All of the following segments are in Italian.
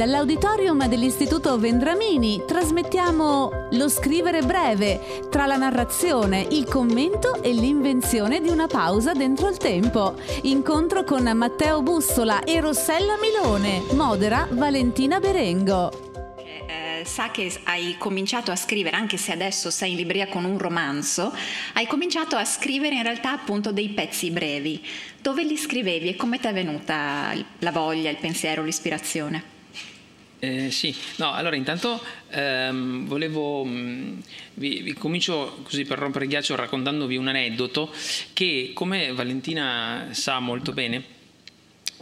Dall'auditorium dell'Istituto Vendramini trasmettiamo Lo scrivere breve, tra la narrazione, il commento e l'invenzione di una pausa dentro il tempo. Incontro con Matteo Bussola e Rossella Milone, modera Valentina Berengo eh, sa che hai cominciato a scrivere, anche se adesso sei in libreria con un romanzo, hai cominciato a scrivere in realtà appunto dei pezzi brevi. Dove li scrivevi e come ti è venuta la voglia, il pensiero, l'ispirazione? Eh, sì, no, allora intanto ehm, volevo, mh, mm, vi, vi, comincio così per rompere il ghiaccio raccontandovi un aneddoto che come Valentina sa molto bene,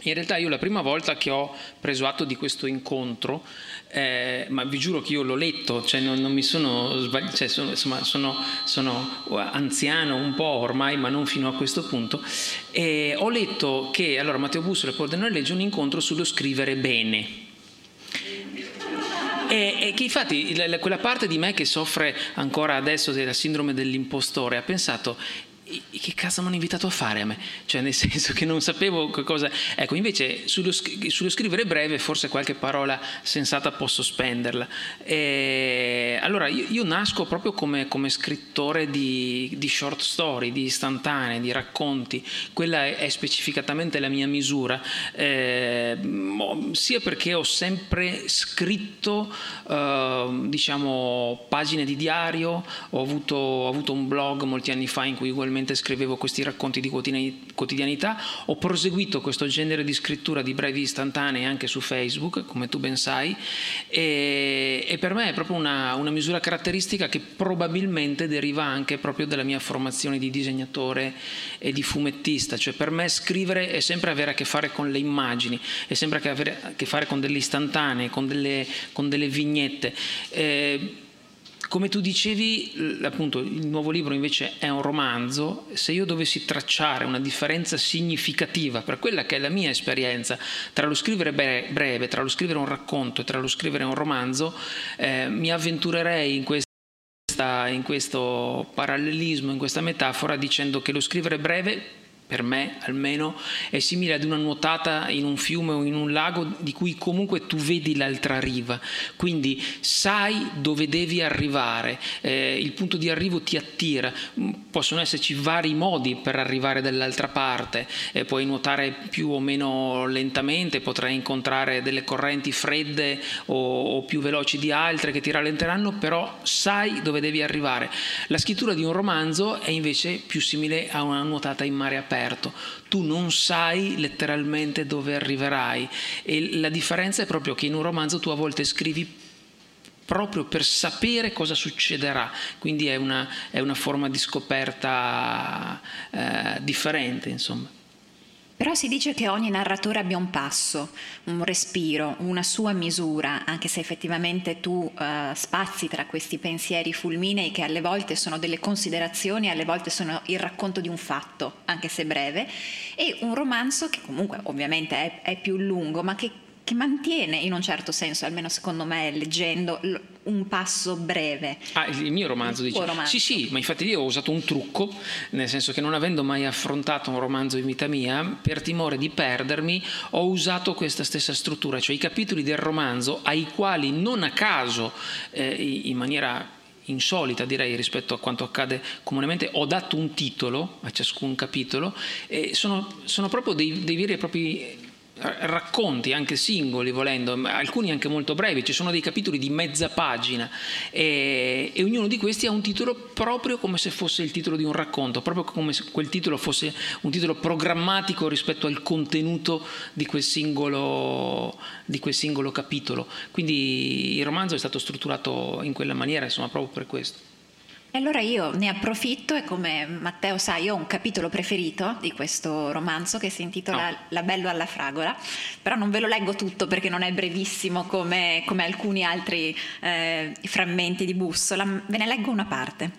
in realtà io la prima volta che ho preso atto di questo incontro, eh, ma vi giuro che io l'ho letto, cioè non, non mi sono sbagliato, cioè sono, insomma sono, sono, anziano un po' ormai, ma non fino a questo punto, e ho letto che allora Matteo Bussola Pordenone legge un incontro sullo scrivere bene. E, e che infatti quella parte di me che soffre ancora adesso della sindrome dell'impostore ha pensato che cazzo mi hanno invitato a fare a me? Cioè, nel senso che non sapevo cosa. Ecco, invece sullo, sullo scrivere breve, forse qualche parola sensata posso spenderla. E, allora, io, io, nasco proprio come, come scrittore di, di, short story, di istantanee, di racconti. Quella è, è specificatamente la mia misura, eh, sia perché ho sempre scritto, eh, diciamo, pagine di diario, ho avuto, ho avuto un blog molti anni fa in cui ugualmente mentre scrivevo questi racconti di quotidianità, ho proseguito questo genere di scrittura di brevi istantanee anche su Facebook, come tu ben sai, e, e per me è proprio una, una, misura caratteristica che probabilmente deriva anche proprio dalla mia formazione di disegnatore e di fumettista, cioè per me scrivere è sempre avere a che fare con le immagini, è sempre avere a che fare con delle istantanee, con delle, con delle vignette. Eh, come tu dicevi, appunto, il nuovo libro invece è un romanzo. Se io dovessi tracciare una differenza significativa per quella che è la mia esperienza tra lo scrivere breve, tra lo scrivere un racconto e tra lo scrivere un romanzo, eh, mi avventurerei in questa in questo parallelismo, in questa metafora, dicendo che lo scrivere breve per me almeno, è simile ad una nuotata in un fiume o in un lago di cui comunque tu vedi l'altra riva, quindi sai dove devi arrivare, eh, il punto di arrivo ti attira, mm, possono esserci vari modi per arrivare dall'altra parte, eh, puoi nuotare più o meno lentamente, potrai incontrare delle correnti fredde o, o più veloci di altre che ti rallenteranno, però sai dove devi arrivare. La scrittura di un romanzo è invece più simile a una nuotata in mare aperto aperto, tu non sai letteralmente dove arriverai. E la differenza è proprio che in un romanzo tu a volte scrivi proprio per sapere cosa succederà, quindi è una, è una forma di scoperta eh, differente, insomma. Però si dice che ogni narratore abbia un passo, un respiro, una sua misura, anche se effettivamente tu uh, spazi tra questi pensieri fulminei che alle volte sono delle considerazioni, alle volte sono il racconto di un fatto, anche se breve, e un romanzo che comunque ovviamente è, è più lungo, ma che che mantiene in un certo senso, almeno secondo me, leggendo un passo breve. Ah, il mio romanzo dice. Romanzo. Sì, sì, ma infatti io ho usato un trucco, nel senso che non avendo mai affrontato un romanzo in vita mia, per timore di perdermi, ho usato questa stessa struttura, cioè i capitoli del romanzo ai quali non a caso, eh, in maniera insolita direi rispetto a quanto accade comunemente, ho dato un titolo a ciascun capitolo e sono, sono proprio dei, dei veri e propri racconti anche singoli volendo, alcuni anche molto brevi, ci sono dei capitoli di mezza pagina e, e, ognuno di questi ha un titolo proprio come se fosse il titolo di un racconto, proprio come se quel titolo fosse un titolo programmatico rispetto al contenuto di quel singolo, di quel singolo capitolo. Quindi il romanzo è stato strutturato in quella maniera, insomma, proprio per questo. E allora io ne approfitto e come Matteo sa io ho un capitolo preferito di questo romanzo che si intitola oh. La bello alla fragola, però non ve lo leggo tutto perché non è brevissimo come, come alcuni altri eh, frammenti di bussola, ve ne leggo una parte.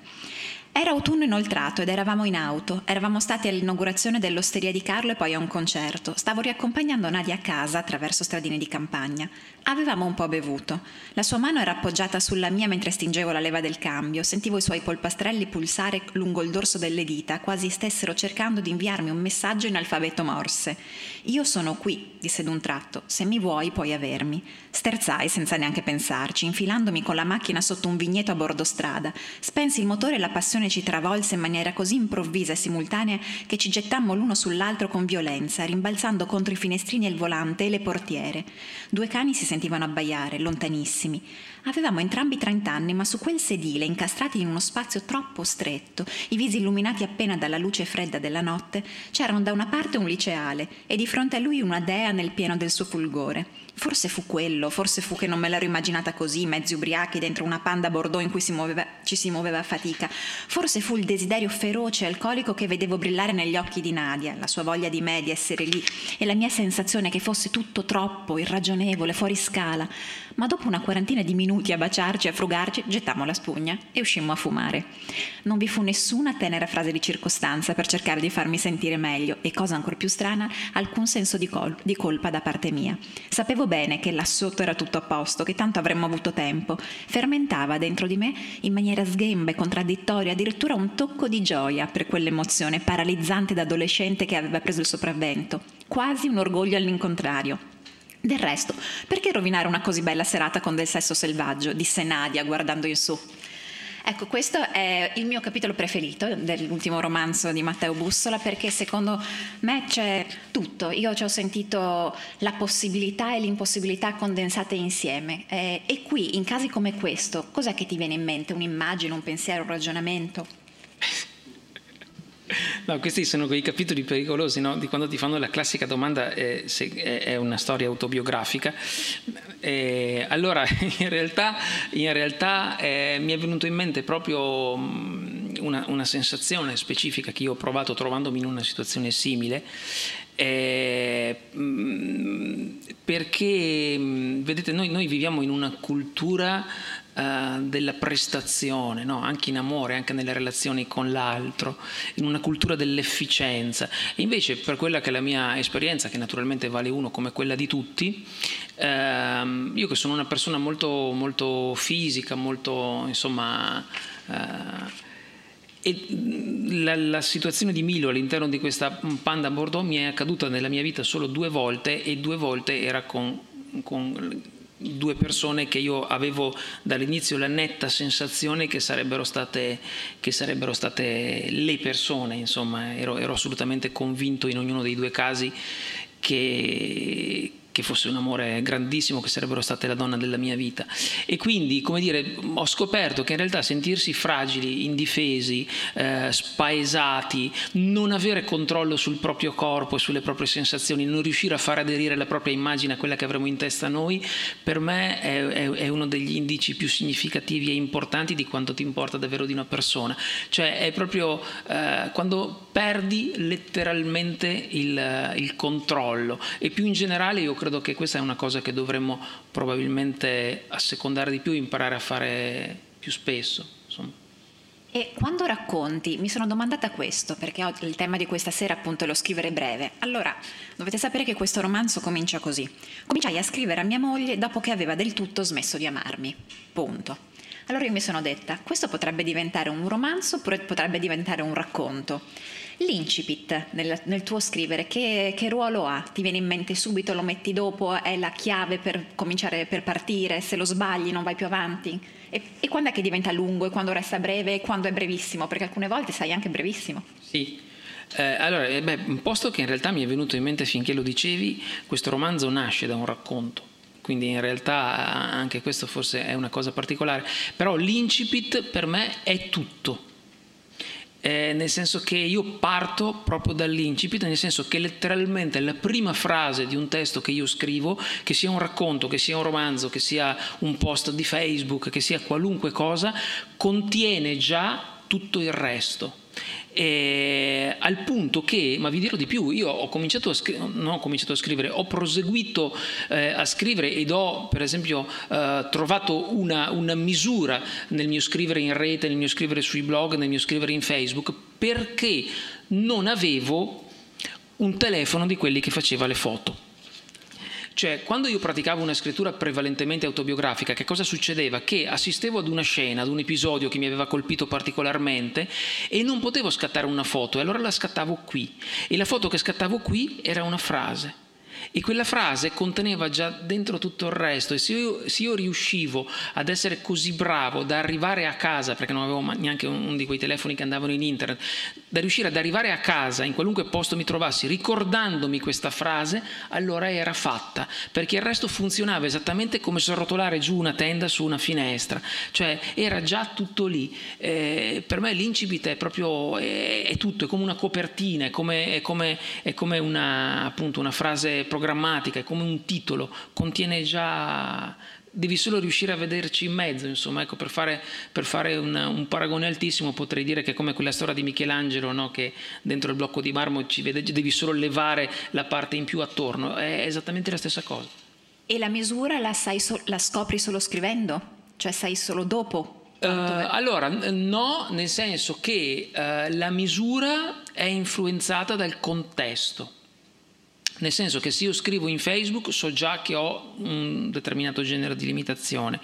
Era autunno inoltrato ed eravamo in auto. Eravamo stati all'inaugurazione dell'osteria di Carlo e poi a un concerto. Stavo riaccompagnando Nadia a casa attraverso stradine di campagna. Avevamo un po' bevuto. La sua mano era appoggiata sulla mia mentre stingevo la leva del cambio. Sentivo i suoi polpastrelli pulsare lungo il dorso delle dita, quasi stessero cercando di inviarmi un messaggio in alfabeto morse. Io sono qui, disse d'un tratto. Se mi vuoi puoi avermi. Sterzai senza neanche pensarci, infilandomi con la macchina sotto un vigneto a bordo strada. Spensi il motore e la passione ci travolse in maniera così improvvisa e simultanea che ci gettammo l'uno sull'altro con violenza, rimbalzando contro i finestrini e il volante e le portiere. Due cani si sentivano abbaiare, lontanissimi. Avevamo entrambi trent'anni, ma su quel sedile, incastrati in uno spazio troppo stretto, i visi illuminati appena dalla luce fredda della notte, c'erano da una parte un liceale e di fronte a lui una dea nel pieno del suo fulgore. Forse fu quello, forse fu che non me l'ero immaginata così, mezzi ubriachi dentro una panda bordeaux in cui si muoveva, ci si muoveva a fatica. Forse fu il desiderio feroce e alcolico che vedevo brillare negli occhi di Nadia, la sua voglia di me di essere lì e la mia sensazione che fosse tutto troppo, irragionevole, fuori scala. Ma dopo una quarantina di minuti a baciarci, a frugarci, gettammo la spugna e uscimmo a fumare. Non vi fu nessuna tenera frase di circostanza per cercare di farmi sentire meglio e, cosa ancora più strana, alcun senso di, col- di colpa da parte mia. Sapevo bene che là sotto era tutto a posto, che tanto avremmo avuto tempo. Fermentava dentro di me in maniera sghemba e contraddittoria addirittura un tocco di gioia per quell'emozione paralizzante da adolescente che aveva preso il sopravvento, quasi un orgoglio all'incontrario. Del resto, perché rovinare una così bella serata con del sesso selvaggio? disse Nadia guardando in su. Ecco, questo è il mio capitolo preferito dell'ultimo romanzo di Matteo Bussola perché secondo me c'è tutto. Io ci ho sentito la possibilità e l'impossibilità condensate insieme. Eh, e qui, in casi come questo, cos'è che ti viene in mente? Un'immagine, un pensiero, un ragionamento? No, questi sono quei capitoli pericolosi, no? di quando ti fanno la classica domanda eh, se è una storia autobiografica. Eh, allora, in realtà, in realtà eh, mi è venuto in mente proprio mm, una, una, sensazione specifica che io ho provato trovandomi in una situazione simile. Eh, mm, perché, mm, vedete, noi, noi viviamo in una cultura eh, della prestazione, no? anche in amore, anche nelle relazioni con l'altro, in una cultura dell'efficienza. E invece per quella che è la mia esperienza, che naturalmente vale uno come quella di tutti, ehm, io che sono una persona molto, molto fisica, molto insomma... Eh, e la, la, situazione di Milo all'interno di questa Panda Bordeaux mi è accaduta nella mia vita solo due volte e due volte era con, con due persone che io avevo dall'inizio la netta sensazione che sarebbero state, che sarebbero state le persone, insomma, ero, ero assolutamente convinto in ognuno dei due casi che, che fosse un amore grandissimo, che sarebbero state la donna della mia vita. E quindi, come dire, ho scoperto che in realtà sentirsi fragili, indifesi, eh, spaesati, non avere controllo sul proprio corpo e sulle proprie sensazioni, non riuscire a far aderire la propria immagine a quella che avremo in testa noi, per me è, è, è uno degli indici più significativi e importanti di quanto ti importa davvero di una persona. Cioè è proprio eh, quando perdi letteralmente il, il controllo e più in generale io credo che questa è una cosa che dovremmo probabilmente assecondare di più, imparare a fare più spesso. Insomma. E quando racconti, mi sono domandata questo, perché il tema di questa sera appunto è lo scrivere breve. Allora, dovete sapere che questo romanzo comincia così. Cominciai a scrivere a mia moglie dopo che aveva del tutto smesso di amarmi. Punto. Allora io mi sono detta, questo potrebbe diventare un romanzo oppure potrebbe diventare un racconto. L'incipit nel, nel tuo scrivere, che, che, ruolo ha? Ti viene in mente subito, lo metti dopo, è la chiave per cominciare, per partire, se lo sbagli non vai più avanti? E, e quando è che diventa lungo e quando resta breve e quando è brevissimo? Perché alcune volte sai anche brevissimo. Sì, eh, allora, eh, beh, posto che in realtà mi è venuto in mente finché lo dicevi, questo romanzo nasce da un racconto. Quindi in realtà anche questo forse è una cosa particolare, però l'incipit per me è tutto eh, nel senso che io parto proprio dall'incipit, nel senso che letteralmente la prima frase di un testo che io scrivo, che sia un racconto, che sia un romanzo, che sia un post di Facebook, che sia qualunque cosa, contiene già tutto il resto. Eh, al punto che, ma vi dirò di più, io ho cominciato a, scri- non ho cominciato a scrivere, ho proseguito eh, a scrivere ed ho per esempio eh, trovato una, una misura nel mio scrivere in rete, nel mio scrivere sui blog, nel mio scrivere in Facebook, perché non avevo un telefono di quelli che faceva le foto. Cioè, quando io praticavo una scrittura prevalentemente autobiografica, che cosa succedeva? Che assistevo ad una scena, ad un episodio che mi aveva colpito particolarmente e non potevo scattare una foto, e allora la scattavo qui. E la foto che scattavo qui era una frase. E quella frase conteneva già dentro tutto il resto. E se io, se io, riuscivo ad essere così bravo da arrivare a casa, perché non avevo neanche uno di quei telefoni che andavano in internet, da riuscire ad arrivare a casa in qualunque posto mi trovassi ricordandomi questa frase, allora era fatta, perché il resto funzionava esattamente come srotolare giù una tenda su una finestra, cioè era già tutto lì. Eh, per me l'incipit è proprio, è, è, tutto, è come una copertina, è come, è come, è come una, appunto, una frase programmatica, è come un titolo, contiene già devi solo riuscire a vederci in mezzo, insomma, ecco, per fare, per fare un, un, paragone altissimo potrei dire che è come quella storia di Michelangelo, no? che dentro il blocco di marmo ci vede, devi solo levare la parte in più attorno, è esattamente la stessa cosa. E la misura la, so, la scopri solo scrivendo? Cioè sai solo dopo? Uh, allora, no, nel senso che uh, la misura è influenzata dal contesto. Nel senso che se io scrivo in Facebook so già che ho un determinato genere di limitazione.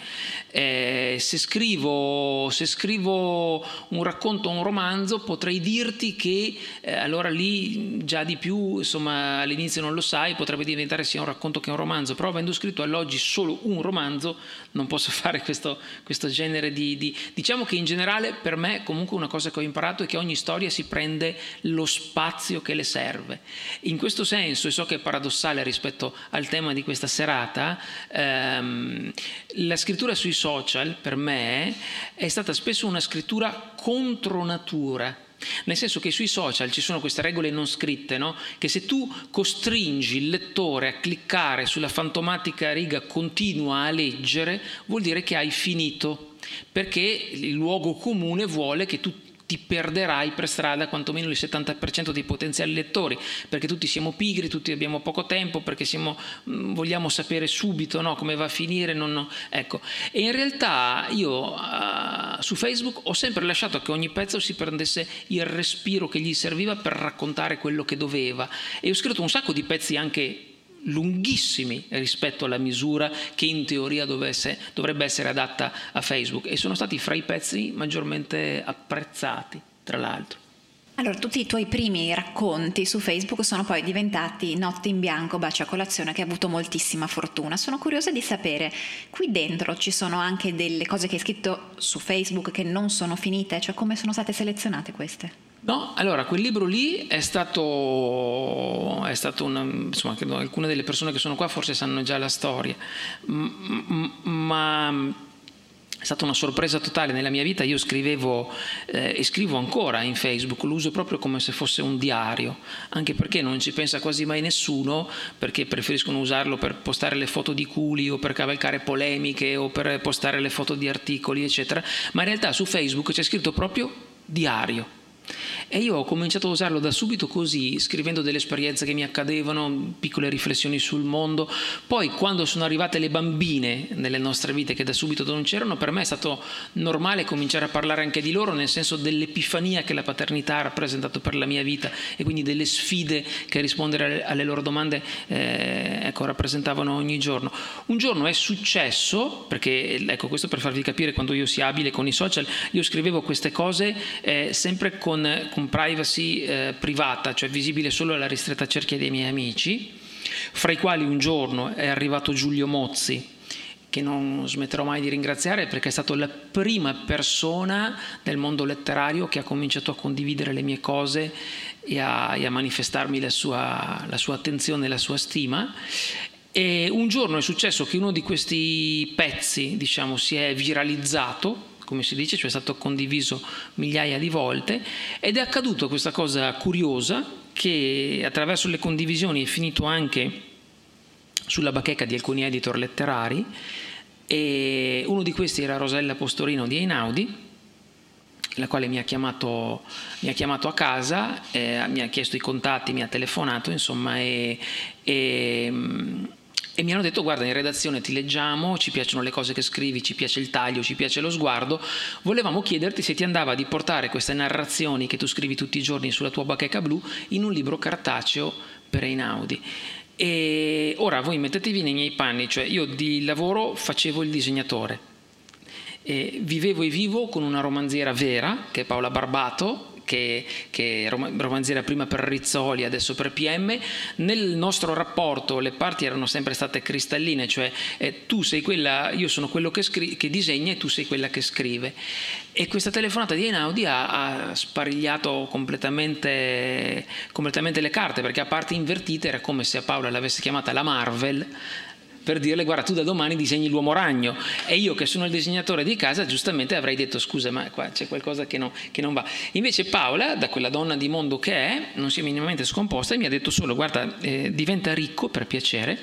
Eh, se, scrivo, se, scrivo, un racconto o un romanzo potrei dirti che eh, allora lì già di più, insomma all'inizio non lo sai, potrebbe diventare sia un racconto che un romanzo, però avendo scritto all'oggi solo un romanzo non posso fare questo, questo genere di, di... Diciamo che in generale per me comunque una cosa che ho imparato è che ogni storia si prende lo spazio che le serve. In questo senso, e so che è paradossale rispetto al tema di questa serata, ehm, la scrittura sui social per me è stata spesso una scrittura contro natura. Nel senso che sui social ci sono queste regole non scritte, no? che se tu costringi il lettore a cliccare sulla fantomatica riga continua a leggere, vuol dire che hai finito, perché il luogo comune vuole che tu ti perderai per strada quantomeno il 70% dei potenziali lettori, perché tutti siamo pigri, tutti abbiamo poco tempo, perché siamo, mm, vogliamo sapere subito no, come va a finire. Non, no. ecco. E in realtà io uh, su Facebook ho sempre lasciato che ogni pezzo si prendesse il respiro che gli serviva per raccontare quello che doveva. E ho scritto un sacco di pezzi anche lunghissimi rispetto alla misura che in teoria dovesse, dovrebbe essere adatta a Facebook e sono stati fra i pezzi maggiormente apprezzati, tra l'altro. Allora, tutti i tuoi primi racconti su Facebook sono poi diventati Notte in bianco, bacio a colazione, che ha avuto moltissima fortuna. Sono curiosa di sapere, qui dentro ci sono anche delle cose che hai scritto su Facebook che non sono finite, cioè come sono state selezionate queste? No, allora quel libro lì è stato, è stato una, insomma, credo, alcune delle persone che sono qua forse sanno già la storia, ma è stata una sorpresa totale nella mia vita. Io scrivevo eh, e scrivo ancora in Facebook, lo uso proprio come se fosse un diario, anche perché non ci pensa quasi mai nessuno, perché preferiscono usarlo per postare le foto di culi o per cavalcare polemiche o per postare le foto di articoli, eccetera. Ma in realtà su Facebook c'è scritto proprio diario e io ho cominciato a usarlo da subito così, scrivendo delle esperienze che mi accadevano, piccole riflessioni sul mondo. Poi quando sono arrivate le bambine nelle nostre vite che da subito non c'erano, per me è stato normale cominciare a parlare anche di loro, nel senso dell'epifania che la paternità ha rappresentato per la mia vita e quindi delle sfide che rispondere alle loro domande eh, ecco, rappresentavano ogni giorno. Un giorno è successo, perché ecco questo per farvi capire quando io sia abile con i social, io scrivevo queste cose eh, sempre con con, con privacy eh, privata, cioè visibile solo alla ristretta cerchia dei miei amici, fra i quali un giorno è arrivato Giulio Mozzi, che non smetterò mai di ringraziare perché è stato la prima persona nel mondo letterario che ha cominciato a condividere le mie cose e a, e a manifestarmi la sua, la sua attenzione e la sua stima. E un giorno è successo che uno di questi pezzi, diciamo, si è viralizzato come si dice, cioè è stato condiviso migliaia di volte ed è accaduto questa cosa curiosa che attraverso le condivisioni è finito anche sulla bacheca di alcuni editor letterari e uno di questi era Rosella Postorino di Einaudi la quale mi ha chiamato, mi ha chiamato a casa, eh, mi ha chiesto i contatti, mi ha telefonato, insomma, e, e, e, mi hanno detto guarda in redazione ti leggiamo, ci piacciono le cose che scrivi, ci piace il taglio, ci piace lo sguardo, volevamo chiederti se ti andava di portare queste narrazioni che tu scrivi tutti i giorni sulla tua bacheca blu in un libro cartaceo per Einaudi. E ora voi mettetevi nei miei panni, cioè io di lavoro facevo il disegnatore, e vivevo e vivo con una romanziera vera, che è Paola Barbato, che, che romanziera prima per Rizzoli, adesso per PM, nel nostro rapporto le parti erano sempre state cristalline, cioè eh, tu sei quella, io sono quello che, scri- che, disegna e tu sei quella che scrive. E questa telefonata di Einaudi ha, ha sparigliato completamente, completamente le carte, perché a parti invertite era come se a Paola l'avesse chiamata la Marvel, per dirle guarda tu da domani disegni l'uomo ragno e io che sono il disegnatore di casa giustamente avrei detto scusa ma qua c'è qualcosa che, no, che non va. Invece Paola, da quella donna di mondo che è, non si è minimamente scomposta e mi ha detto solo guarda eh, diventa ricco per piacere,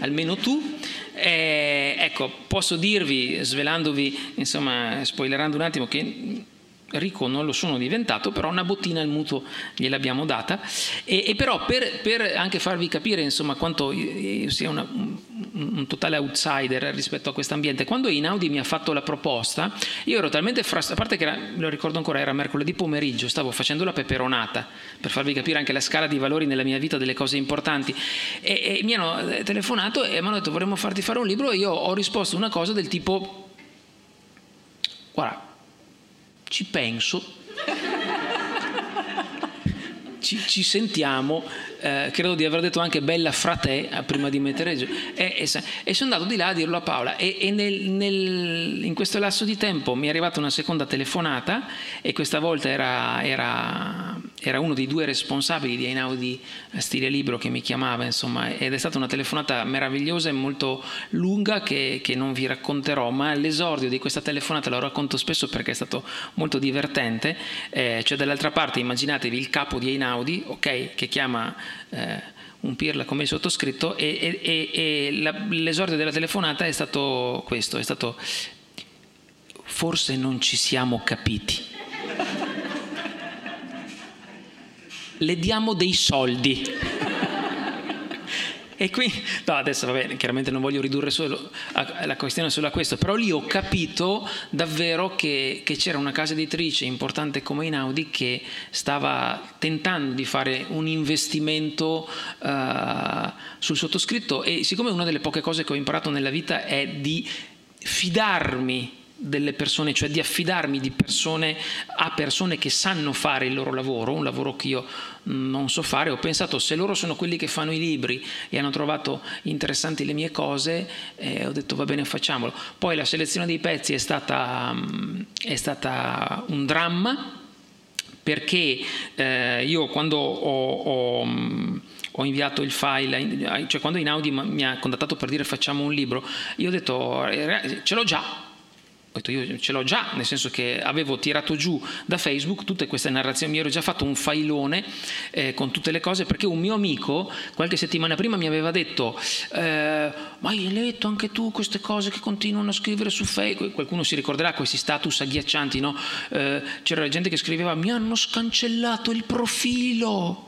almeno tu. Eh, ecco, posso dirvi, svelandovi, insomma, spoilerando un attimo, che ricco non lo sono diventato, però una bottina al mutuo gliel'abbiamo data. E, e però per, per, anche farvi capire insomma quanto io sia una, un, totale outsider rispetto a questo ambiente, quando Inaudi mi ha fatto la proposta, io ero talmente frastato, a parte che era, lo ricordo ancora, era mercoledì pomeriggio, stavo facendo la peperonata, per farvi capire anche la scala di valori nella mia vita delle cose importanti. E, e mi hanno eh, telefonato e mi hanno detto vorremmo farti fare un libro e io ho risposto una cosa del tipo guarda ci penso, ci, ci sentiamo, eh, credo di aver detto anche bella fra te eh, prima di mettere giù, e, e, e, sono andato di là a dirlo a Paola. E, e nel, nel, in questo lasso di tempo mi è arrivata una seconda telefonata e questa volta era, era era uno dei due responsabili di Einaudi Stile Libro che mi chiamava, insomma, ed è stata una telefonata meravigliosa e molto lunga che, che non vi racconterò, ma l'esordio di questa telefonata lo racconto spesso perché è stato molto divertente, eh, cioè dall'altra parte immaginatevi il capo di Einaudi, ok, che chiama... Eh, un pirla come il sottoscritto e, e, e la, l'esordio della telefonata è stato questo, è stato forse non ci siamo capiti le diamo dei soldi. E qui, no, adesso vabbè, chiaramente non voglio ridurre solo la questione solo a questo, però lì ho capito davvero che, che c'era una casa editrice importante come Inaudi che stava tentando di fare un investimento uh, sul sottoscritto e siccome una delle poche cose che ho imparato nella vita è di fidarmi delle persone, cioè di affidarmi di persone a persone che sanno fare il loro lavoro, un lavoro che io non so fare, ho pensato se loro sono quelli che fanno i libri e hanno trovato interessanti le mie cose, eh, ho detto va bene facciamolo. Poi la selezione dei pezzi è stata, mm, è stata un dramma perché eh, io quando ho, ho mm, ho inviato il file, cioè quando Inaudi mi ha contattato per dire facciamo un libro, io ho detto eh, ce l'ho già, ho detto io ce l'ho già, nel senso che avevo tirato giù da Facebook tutte queste narrazioni, mi ero già fatto un failone eh, con tutte le cose perché un mio amico qualche settimana prima mi aveva detto eh, ma hai letto anche tu queste cose che continuano a scrivere su Facebook, qualcuno si ricorderà questi status agghiaccianti, no? eh, c'era gente che scriveva mi hanno scancellato il profilo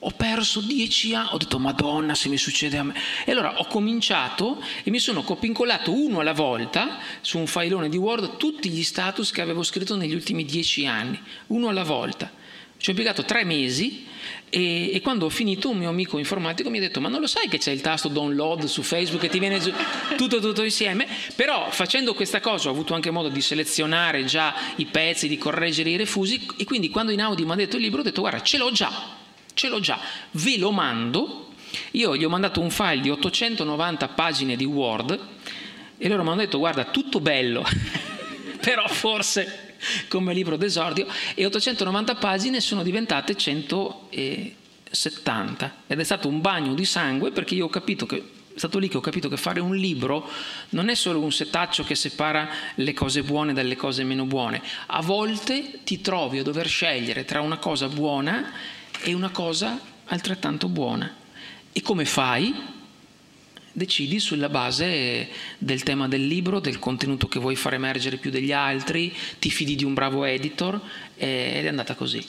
ho perso dieci anni, ho detto Madonna se mi succede a me. E allora ho cominciato e mi sono copincolato uno alla volta su un filone di Word tutti gli status che avevo scritto negli ultimi dieci anni, uno alla volta. Ci ho impiegato tre mesi e, e, quando ho finito un mio amico informatico mi ha detto ma non lo sai che c'è il tasto download su Facebook che ti viene giù tutto tutto insieme? Però facendo questa cosa ho avuto anche modo di selezionare già i pezzi, di correggere i refusi e quindi quando in Audi mi ha detto il libro ho detto guarda ce l'ho già ce l'ho già, ve lo mando, io gli ho mandato un file di 890 pagine di Word e loro mi hanno detto guarda tutto bello, però forse come libro d'esordio e 890 pagine sono diventate 170 ed è stato un bagno di sangue perché io ho capito che è stato lì che ho capito che fare un libro non è solo un setaccio che separa le cose buone dalle cose meno buone. A volte ti trovi a dover scegliere tra una cosa buona e una cosa altrettanto buona. E come fai? decidi sulla base del tema del libro, del contenuto che vuoi far emergere più degli altri, ti fidi di un bravo editor ed è andata così.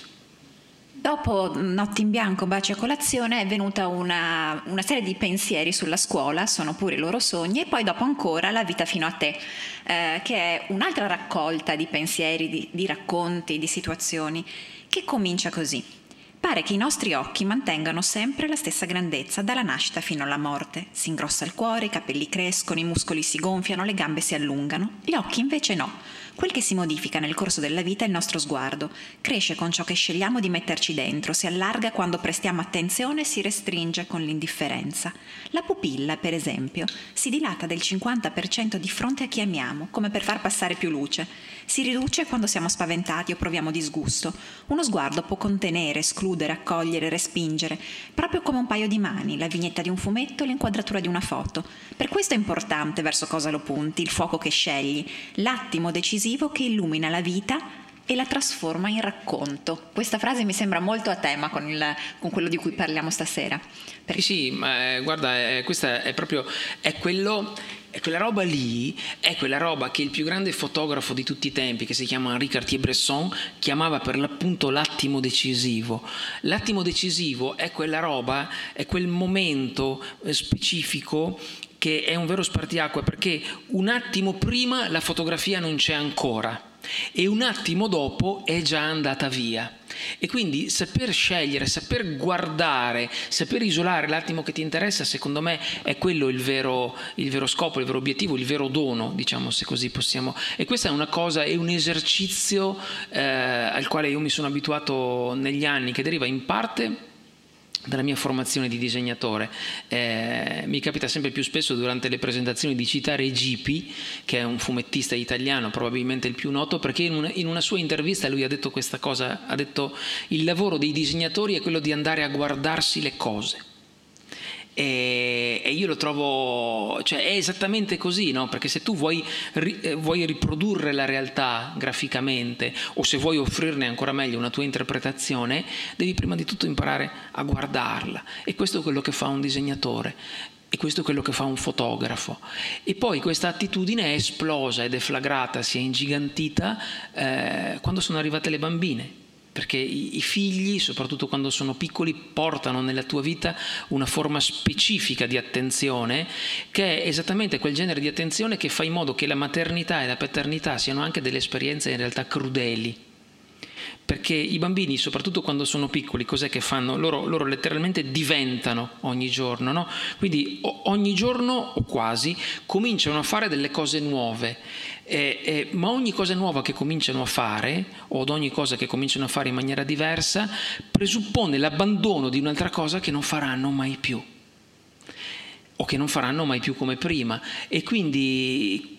Dopo Notti in bianco, baci a colazione, è venuta una, una, serie di pensieri sulla scuola, sono pure i loro sogni, e poi dopo ancora La vita fino a te, eh, che è un'altra raccolta di pensieri, di, di racconti, di situazioni, che comincia così. Pare che i nostri occhi mantengano sempre la stessa grandezza dalla nascita fino alla morte. Si ingrossa il cuore, i capelli crescono, i muscoli si gonfiano, le gambe si allungano. Gli occhi invece no Quel che si modifica nel corso della vita è il nostro sguardo. Cresce con ciò che scegliamo di metterci dentro, si allarga quando prestiamo attenzione e si restringe con l'indifferenza. La pupilla, per esempio, si dilata del 50% di fronte a chi amiamo, come per far passare più luce. Si riduce quando siamo spaventati o proviamo disgusto. Uno sguardo può contenere, escludere, accogliere, respingere, proprio come un paio di mani, la vignetta di un fumetto, l'inquadratura di una foto. Per questo è importante verso cosa lo punti, il fuoco che scegli, l'attimo decisivo decisivo che illumina la vita e la trasforma in racconto. Questa frase mi sembra molto a tema con, il, con quello di cui parliamo stasera. Perché... Sì, sì, ma eh, guarda, eh, questa è proprio è quello e quella roba lì è quella roba che il più grande fotografo di tutti i tempi, che si chiama Henri Cartier-Bresson, chiamava per l'appunto l'attimo decisivo. L'attimo decisivo è quella roba, è quel momento eh, specifico che è un vero spartiacque perché un attimo prima la fotografia non c'è ancora e un attimo dopo è già andata via. E quindi saper scegliere, saper guardare, saper isolare l'attimo che ti interessa, secondo me è quello il vero, il vero scopo, il vero obiettivo, il vero dono, diciamo se così possiamo. E questa è una cosa, è un esercizio eh, al quale io mi sono abituato negli anni, che deriva in parte dalla mia formazione di disegnatore. Eh, mi capita sempre più spesso durante le presentazioni di citare Gipi, che è un fumettista italiano, probabilmente il più noto, perché in una, in una sua intervista lui ha detto questa cosa, ha detto il lavoro dei disegnatori è quello di andare a guardarsi le cose e, e, io lo trovo, cioè è esattamente così, no? perché se tu vuoi, ri, eh, vuoi, riprodurre la realtà graficamente o se vuoi offrirne ancora meglio una tua interpretazione, devi prima di tutto imparare a guardarla e questo è quello che fa un disegnatore. E questo è quello che fa un fotografo. E poi questa attitudine è esplosa è deflagrata, si è ingigantita eh, quando sono arrivate le bambine perché i figli, soprattutto quando sono piccoli, portano nella tua vita una forma specifica di attenzione, che è esattamente quel genere di attenzione che fa in modo che la maternità e la paternità siano anche delle esperienze in realtà crudeli perché i bambini, soprattutto quando sono piccoli, cos'è che fanno? Loro, loro letteralmente diventano ogni giorno, no? Quindi ogni giorno o quasi cominciano a fare delle cose nuove, eh, eh, ma ogni cosa nuova che cominciano a fare, o ad ogni cosa che cominciano a fare in maniera diversa, presuppone l'abbandono di un'altra cosa che non faranno mai più o che non faranno mai più come prima. E quindi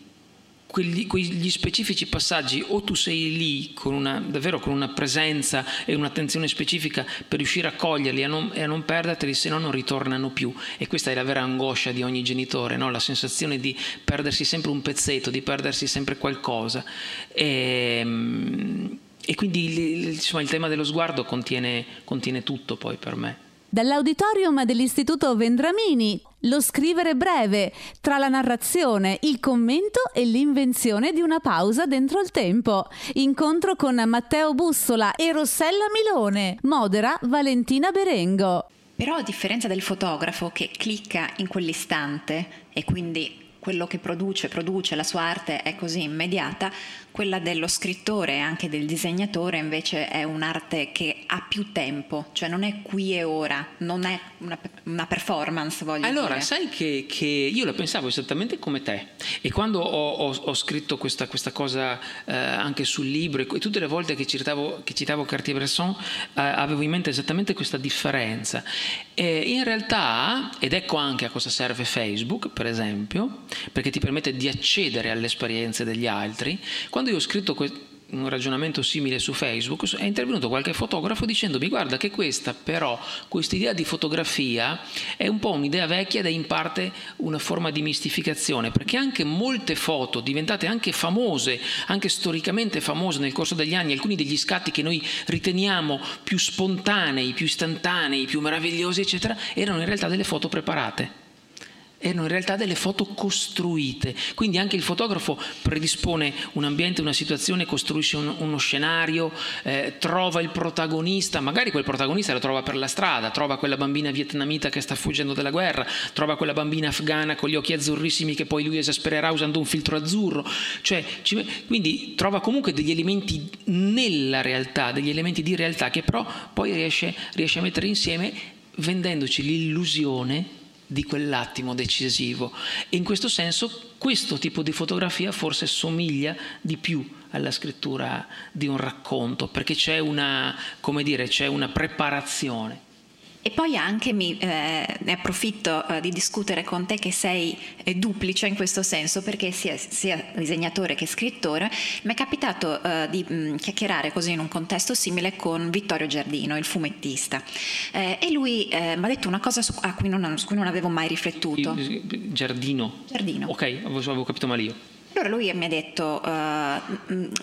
quegli, quegli, specifici passaggi o tu sei lì con una, davvero con una presenza e un'attenzione specifica per riuscire a coglierli e a non, e a non perderteli, se no non ritornano più. E questa è la vera angoscia di ogni genitore, no? la sensazione di perdersi sempre un pezzetto, di perdersi sempre qualcosa. E, ehm, e quindi insomma, il tema dello sguardo contiene, contiene tutto poi per me. Dall'auditorium dell'Istituto Vendramini, lo scrivere breve, tra la narrazione, il commento e l'invenzione di una pausa dentro il tempo. Incontro con Matteo Bussola e Rossella Milone. Modera Valentina Berengo. Però a differenza del fotografo che clicca in quell'istante e quindi quello che produce, produce, la sua arte è così immediata, quella dello scrittore e anche del disegnatore invece è un'arte che ha più tempo, cioè non è qui e ora, non è una, una performance, voglio allora, dire. sai che, che, io la pensavo esattamente come te e quando ho, ho, ho scritto questa, questa cosa eh, anche sul libro e tutte le volte che citavo, che citavo Cartier-Bresson eh, avevo in mente esattamente questa differenza. E in realtà, ed ecco anche a cosa serve Facebook, per esempio, perché ti permette di accedere alle esperienze degli altri, quando quando io ho scritto un ragionamento simile su Facebook, è intervenuto qualche fotografo dicendomi guarda che questa però, questa idea di fotografia è un po' un'idea vecchia ed è in parte una forma di mistificazione, perché anche molte foto diventate anche famose, anche storicamente famose nel corso degli anni, alcuni degli scatti che noi riteniamo più spontanei, più istantanei, più meravigliosi, eccetera, erano in realtà delle foto preparate erano in realtà delle foto costruite, quindi anche il fotografo predispone un ambiente, una situazione, costruisce un, uno scenario, eh, trova il protagonista, magari quel protagonista lo trova per la strada, trova quella bambina vietnamita che sta fuggendo dalla guerra, trova quella bambina afghana con gli occhi azzurrissimi che poi lui esaspererà usando un filtro azzurro, cioè, ci, quindi trova comunque degli elementi nella realtà, degli elementi di realtà che però poi riesce, riesce a mettere insieme vendendoci l'illusione di quell'attimo decisivo. E in questo senso questo tipo di fotografia forse somiglia di più alla scrittura di un racconto, perché c'è una, come dire, c'è una preparazione. E poi anche mi, eh, ne approfitto eh, di discutere con te che sei eh, duplice in questo senso, perché sia, sia disegnatore che scrittore, mi è capitato eh, di mh, mm, chiacchierare così in un contesto simile con Vittorio Giardino, il fumettista. Eh, e lui eh, mi ha detto una cosa su, cui non, su cui non avevo mai riflettuto. Giardino? Giardino. Ok, avevo capito male io. Allora lui mi ha detto, uh,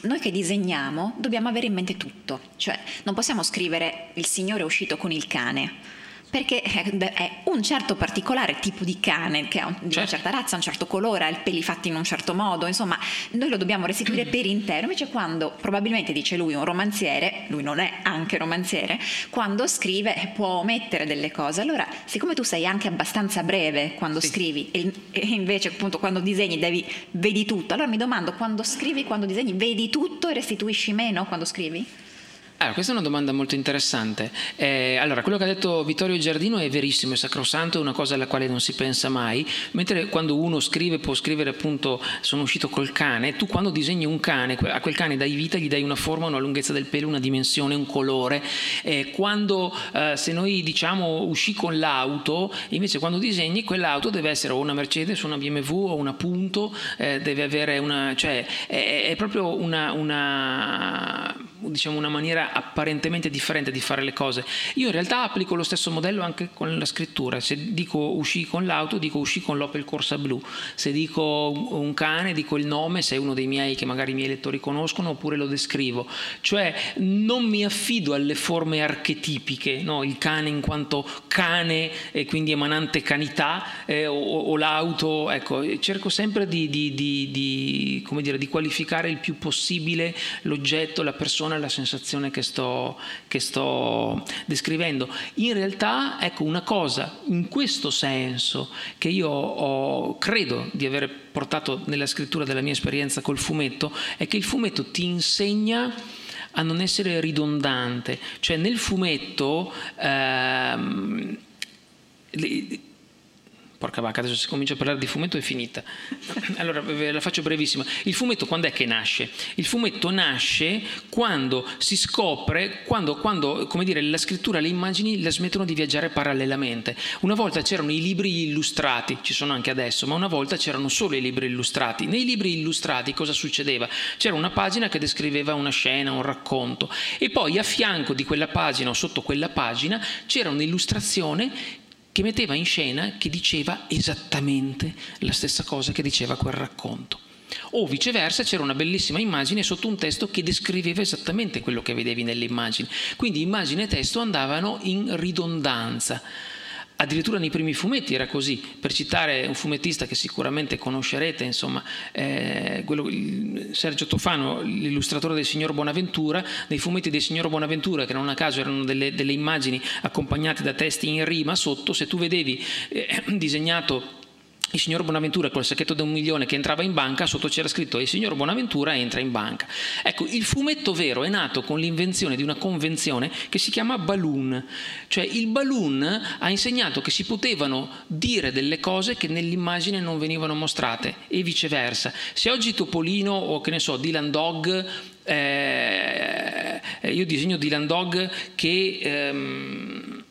noi che disegniamo dobbiamo avere in mente tutto, cioè non possiamo scrivere il signore è uscito con il cane perché è un certo particolare tipo di cane che ha un, certo. una certa razza, un certo colore, ha i peli fatti in un certo modo, insomma noi lo dobbiamo restituire per intero, invece quando probabilmente dice lui un romanziere, lui non è anche romanziere, quando scrive può omettere delle cose, allora siccome tu sei anche abbastanza breve quando sì. scrivi e, e, invece appunto quando disegni devi, vedi tutto, allora mi domando quando scrivi, quando disegni vedi tutto e restituisci meno quando scrivi? Allora, questa è una domanda molto interessante. Eh, allora, quello che ha detto Vittorio Giardino è verissimo, è sacrosanto, è una cosa alla quale non si pensa mai, mentre quando uno scrive può scrivere appunto sono uscito col cane, tu quando disegni un cane, a quel cane dai vita, gli dai una forma, una lunghezza del pelo, una dimensione, un colore. Eh, quando, eh, se noi diciamo uscì con l'auto, invece quando disegni quell'auto deve essere o una Mercedes, una BMW o una Punto, eh, deve avere una, cioè è, è proprio una, una, diciamo, una maniera apparentemente differente di fare le cose. Io in realtà applico lo stesso modello anche con la scrittura. Se dico uscì con l'auto, dico uscì con l'Opel Corsa Blu. Se dico un cane, dico il nome, se è uno dei miei che magari i miei lettori conoscono, oppure lo descrivo. Cioè non mi affido alle forme archetipiche, no? il cane in quanto cane e quindi emanante canità eh, o, o, l'auto. Ecco, cerco sempre di, di, di, di, dire, di qualificare il più possibile l'oggetto, la persona, la sensazione che sto, che sto descrivendo. In realtà, ecco, una cosa in questo senso che io ho, credo di aver portato nella scrittura della mia esperienza col fumetto, è che il fumetto ti insegna a non essere ridondante, cioè nel fumetto ehm, porca vacca, adesso se comincio a parlare di fumetto è finita. Allora ve la faccio brevissima. Il fumetto quando è che nasce? Il fumetto nasce quando si scopre, quando, quando come dire, la scrittura, le immagini la smettono di viaggiare parallelamente. Una volta c'erano i libri illustrati, ci sono anche adesso, ma una volta c'erano solo i libri illustrati. Nei libri illustrati cosa succedeva? C'era una pagina che descriveva una scena, un racconto e poi a fianco di quella pagina o sotto quella pagina c'era un'illustrazione che metteva in scena, che diceva esattamente la stessa cosa che diceva quel racconto. O viceversa c'era una bellissima immagine sotto un testo che descriveva esattamente quello che vedevi nelle immagini. Quindi immagine e testo andavano in ridondanza. Addirittura nei primi fumetti era così, per citare un fumettista che sicuramente conoscerete, insomma, eh, quello, Sergio Tofano, l'illustratore del signor Bonaventura, nei fumetti del signor Bonaventura, che non a caso erano delle, delle immagini accompagnate da testi in rima sotto, se tu vedevi eh, disegnato il signor Bonaventura col sacchetto da un milione che entrava in banca, sotto c'era scritto il signor Bonaventura entra in banca. Ecco, il fumetto vero è nato con l'invenzione di una convenzione che si chiama balloon, cioè il balloon ha insegnato che si potevano dire delle cose che nell'immagine non venivano mostrate e viceversa. Se oggi Topolino o che ne so, Dylan Dog eh, io disegno Dylan Dog che ehm,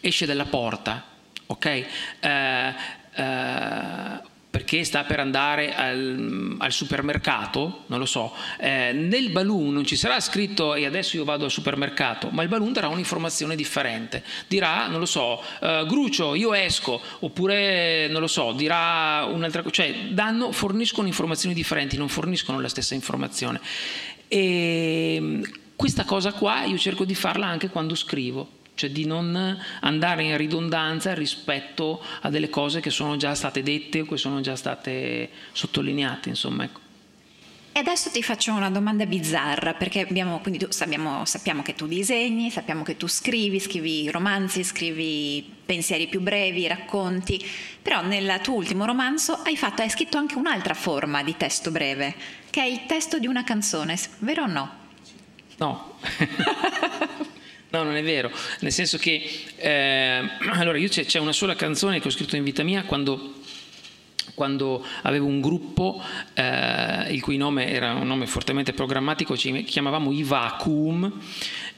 esce dalla porta, ok? Eh, eh, perché sta per andare al, al supermercato, non lo so, eh, nel balloon non ci sarà scritto e adesso io vado al supermercato, ma il balloon darà un'informazione differente. Dirà, non lo so, eh, Grucio, io esco, oppure, non lo so, dirà un'altra cosa, cioè danno, forniscono informazioni differenti, non forniscono la stessa informazione. E questa cosa qua io cerco di farla anche quando scrivo cioè di non andare in ridondanza rispetto a delle cose che sono già state dette o che sono già state sottolineate, insomma. Ecco. E adesso ti faccio una domanda bizzarra, perché abbiamo, quindi sappiamo, sappiamo, che tu disegni, sappiamo che tu scrivi, scrivi romanzi, scrivi pensieri più brevi, racconti, però nel tuo ultimo romanzo hai, fatto, hai scritto anche un'altra forma di testo breve, che è il testo di una canzone, vero o no? No. No, non è vero, nel senso che eh, allora io c'è, una sola canzone che ho scritto in vita mia quando quando avevo un gruppo eh, il cui nome era un nome fortemente programmatico, ci chiamavamo i Vacuum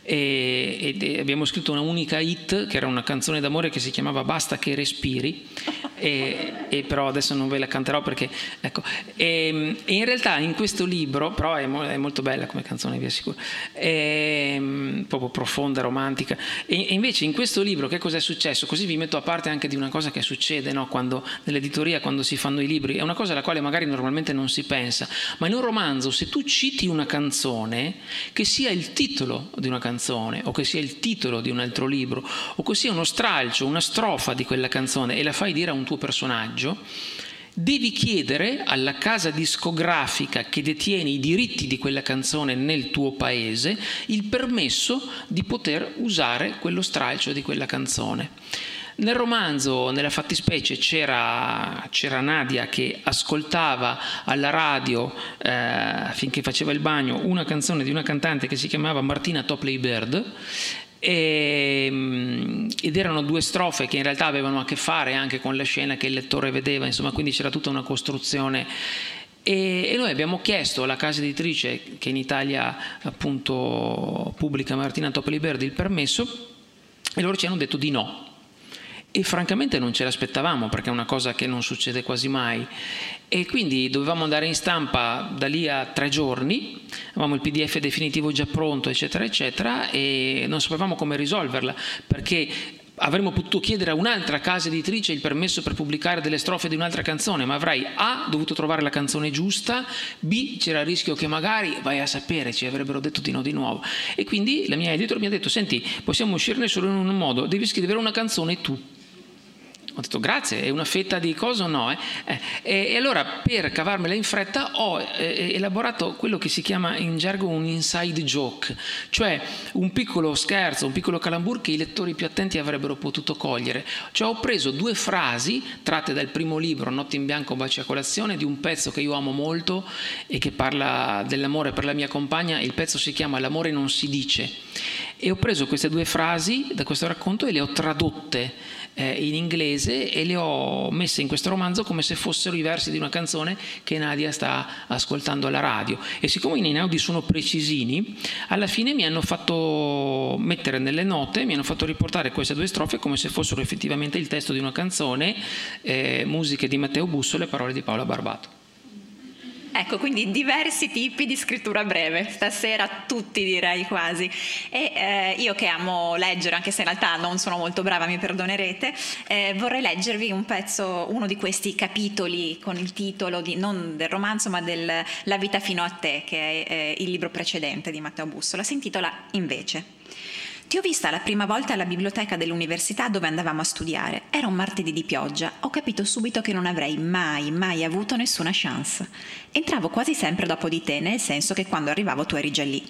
e, e, abbiamo scritto una unica hit che era una canzone d'amore che si chiamava Basta che respiri. E, e però adesso non ve la canterò perché ecco. E, in realtà in questo libro però è, mo, è molto bella come canzone vi assicuro è proprio profonda romantica. E, invece in questo libro che cosa è successo? Così vi metto a parte anche di una cosa che succede no? quando nell'editoria quando si fanno i libri. È una cosa alla quale magari normalmente non si pensa ma in un romanzo se tu citi una canzone che sia il titolo di una canzone canzone o che sia il titolo di un altro libro o che sia uno stralcio, una strofa di quella canzone e la fai dire a un tuo personaggio, devi chiedere alla casa discografica che detiene i diritti di quella canzone nel tuo paese il permesso di poter usare quello stralcio di quella canzone. Nel romanzo, nella fattispecie, c'era, c'era Nadia che ascoltava alla radio, eh, finché faceva il bagno, una canzone di una cantante che si chiamava Martina Topley Bird e, mm, ed erano due strofe che in realtà avevano a che fare anche con la scena che il lettore vedeva, insomma, quindi c'era tutta una costruzione. E, e noi abbiamo chiesto alla casa editrice che in Italia appunto pubblica Martina Topley Bird il permesso e loro ci hanno detto di no e francamente non ce l'aspettavamo perché è una cosa che non succede quasi mai e quindi dovevamo andare in stampa da lì a tre giorni, avevamo il pdf definitivo già pronto eccetera eccetera e non sapevamo come risolverla perché avremmo potuto chiedere a un'altra casa editrice il permesso per pubblicare delle strofe di un'altra canzone, ma avrei A dovuto trovare la canzone giusta, B c'era il rischio che magari vai a sapere ci avrebbero detto di no di nuovo. E quindi la mia editor mi ha detto "Senti, possiamo uscirne solo in un modo, devi scrivere una canzone tu". Ho detto grazie, è una fetta di cosa o no? Eh? Eh, e, allora per cavarmela in fretta ho eh, elaborato quello che si chiama in gergo un inside joke, cioè un piccolo scherzo, un piccolo calambur che i lettori più attenti avrebbero potuto cogliere. Cioè ho preso due frasi tratte dal primo libro, Notte in bianco, baci a colazione, di un pezzo che io amo molto e che parla dell'amore per la mia compagna, il pezzo si chiama L'amore non si dice. E ho preso queste due frasi da questo racconto e le ho tradotte eh, in inglese e le ho messe in questo romanzo come se fossero i versi di una canzone che Nadia sta ascoltando alla radio. E siccome i Neinaudi sono precisini, alla fine mi hanno fatto mettere nelle note, mi hanno fatto riportare queste due strofe come se fossero effettivamente il testo di una canzone, eh, musiche di Matteo Busso, le parole di Paola Barbato. Ecco, quindi diversi tipi di scrittura breve, stasera tutti direi quasi. E eh, io che amo leggere, anche se in realtà non sono molto brava, mi perdonerete, eh, vorrei leggervi un pezzo, uno di questi capitoli con il titolo di, non del romanzo ma del La vita fino a te, che è eh, il libro precedente di Matteo Bussola. Si intitola Invece. Ti ho vista la prima volta alla biblioteca dell'università dove andavamo a studiare. Era un martedì di pioggia. Ho capito subito che non avrei mai, mai avuto nessuna chance. Entravo quasi sempre dopo di te, nel senso che quando arrivavo tu eri già lì.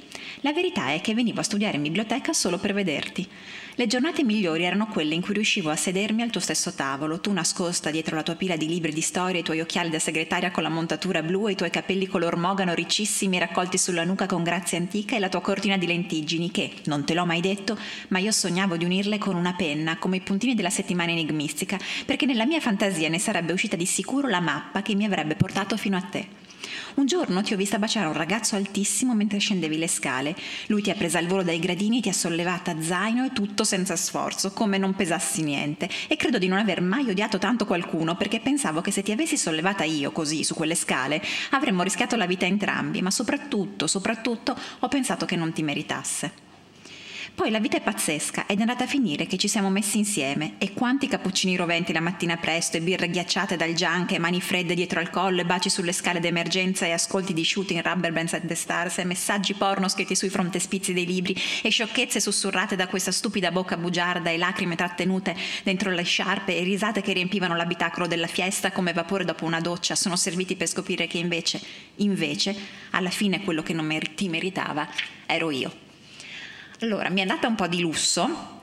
La verità è che venivo a studiare in biblioteca solo per vederti. Le giornate migliori erano quelle in cui riuscivo a sedermi al tuo stesso tavolo, tu nascosta dietro la tua pila di libri di storia, i tuoi occhiali da segretaria con la montatura blu e i tuoi capelli color mogano riccissimi raccolti sulla nuca con grazia antica e la tua cortina di lentiggini che, non te l'ho mai detto, ma io sognavo di unirle con una penna, come i puntini della settimana enigmistica, perché nella mia fantasia ne sarebbe uscita di sicuro la mappa che mi avrebbe portato fino a te. Un giorno ti ho vista baciare un ragazzo altissimo mentre scendevi le scale. Lui ti ha presa al volo dai gradini ti ha sollevata zaino e tutto senza sforzo, come non pesassi niente. E credo di non aver mai odiato tanto qualcuno perché pensavo che se ti avessi sollevata io così su quelle scale avremmo rischiato la vita entrambi, ma soprattutto, soprattutto ho pensato che non ti meritasse. Poi la vita è pazzesca ed è andata a finire che ci siamo messi insieme e quanti cappuccini roventi la mattina presto e birre ghiacciate dal junk e mani fredde dietro al collo e baci sulle scale d'emergenza e ascolti di shooting rubber bands and the stars e messaggi porno scritti sui frontespizi dei libri e sciocchezze sussurrate da questa stupida bocca bugiarda e lacrime trattenute dentro le sciarpe e risate che riempivano l'abitacolo della fiesta come vapore dopo una doccia sono serviti per scoprire che invece, invece, alla fine quello che non ti meritava ero io. Allora, mi è andata un po' di lusso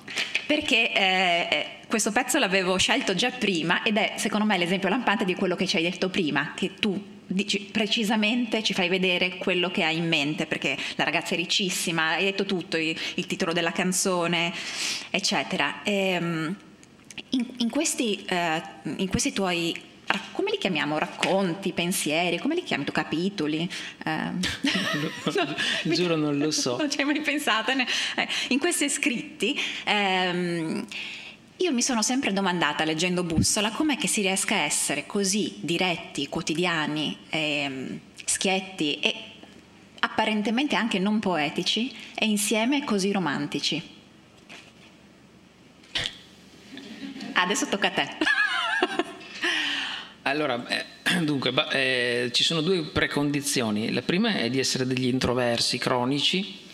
perché eh, eh, questo pezzo l'avevo scelto già prima ed è secondo me l'esempio lampante di quello che ci hai detto prima, che tu dici, precisamente ci fai vedere quello che hai in mente, perché la ragazza è ricissima, hai detto tutto, il, il titolo della canzone, eccetera. E, ehm, in, in, questi, eh, in questi tuoi come li chiamiamo? Racconti, pensieri, come li chiami tu? Capitoli? Eh, no, giuro non lo so. Non ci hai mai pensato. Eh, in questi scritti ehm, io mi sono sempre domandata leggendo Bussola com'è che si riesca a essere così diretti, quotidiani, ehm, schietti e apparentemente anche non poetici e insieme così romantici. Adesso tocca a te. Allora, eh, dunque, eh, ci sono due precondizioni. La prima è di essere degli introversi cronici